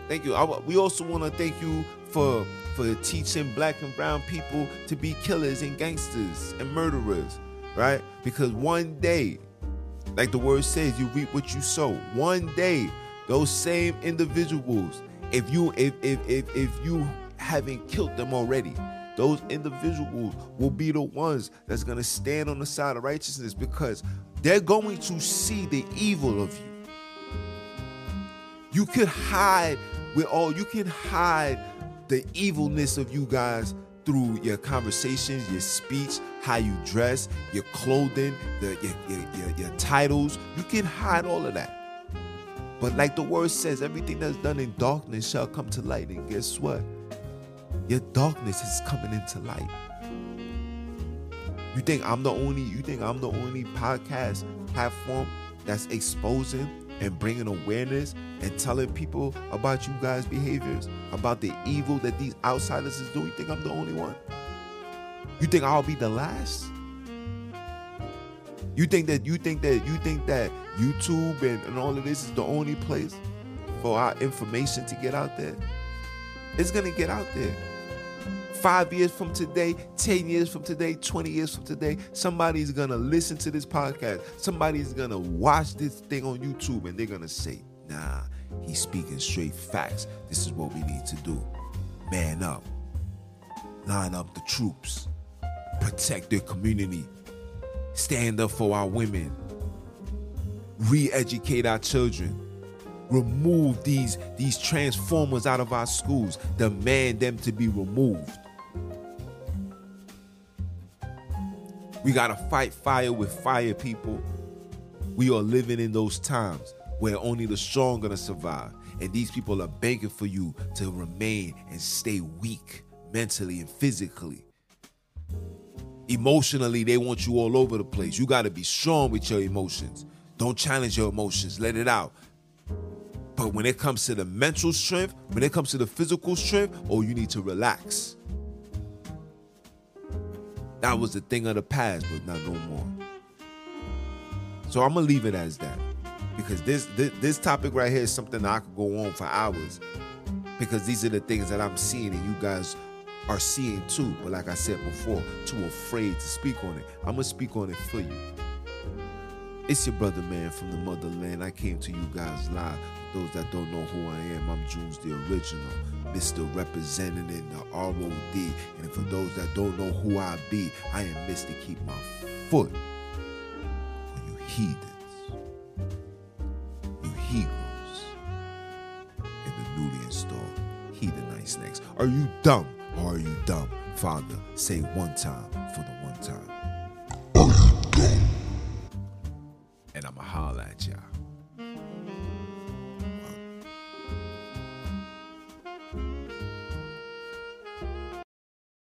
Thank you. I, we also want to thank you for for teaching black and brown people to be killers and gangsters and murderers, right? Because one day, like the word says, you reap what you sow. One day, those same individuals, if you if if if, if you haven't killed them already, those individuals will be the ones that's going to stand on the side of righteousness because they're going to see the evil of you. You could hide with all, you can hide the evilness of you guys through your conversations, your speech, how you dress, your clothing, the, your, your, your, your titles. You can hide all of that. But like the word says, everything that's done in darkness shall come to light. And guess what? Your darkness is coming into light. You think I'm the only you think I'm the only podcast platform that's exposing and bringing awareness and telling people about you guys' behaviors, about the evil that these outsiders is doing? You think I'm the only one? You think I'll be the last? You think that you think that you think that YouTube and, and all of this is the only place for our information to get out there? It's gonna get out there five years from today, 10 years from today, 20 years from today, somebody's gonna listen to this podcast. Somebody's gonna watch this thing on YouTube and they're gonna say, nah, he's speaking straight facts. This is what we need to do. Man up, line up the troops, protect their community, stand up for our women, re educate our children. Remove these these transformers out of our schools. Demand them to be removed We got to fight fire with fire, people. We are living in those times where only the strong gonna survive. And these people are begging for you to remain and stay weak mentally and physically. Emotionally, they want you all over the place. You got to be strong with your emotions. Don't challenge your emotions, let it out. But when it comes to the mental strength, when it comes to the physical strength, oh, you need to relax. That was a thing of the past, but not no more. So I'm gonna leave it as that because this, this this topic right here is something I could go on for hours because these are the things that I'm seeing and you guys are seeing too. But like I said before, too afraid to speak on it. I'm gonna speak on it for you. It's your brother man from the motherland. I came to you guys live. Those that don't know who I am, I'm Jules the original. Mr. Representative, the ROD. And for those that don't know who I be, I am Mr. Keep My Foot on you heathens, you heathens, and the newly installed heathenite next. Are you dumb or are you dumb? Father, say one time for the one time. Are you dumb? And I'ma holler at y'all.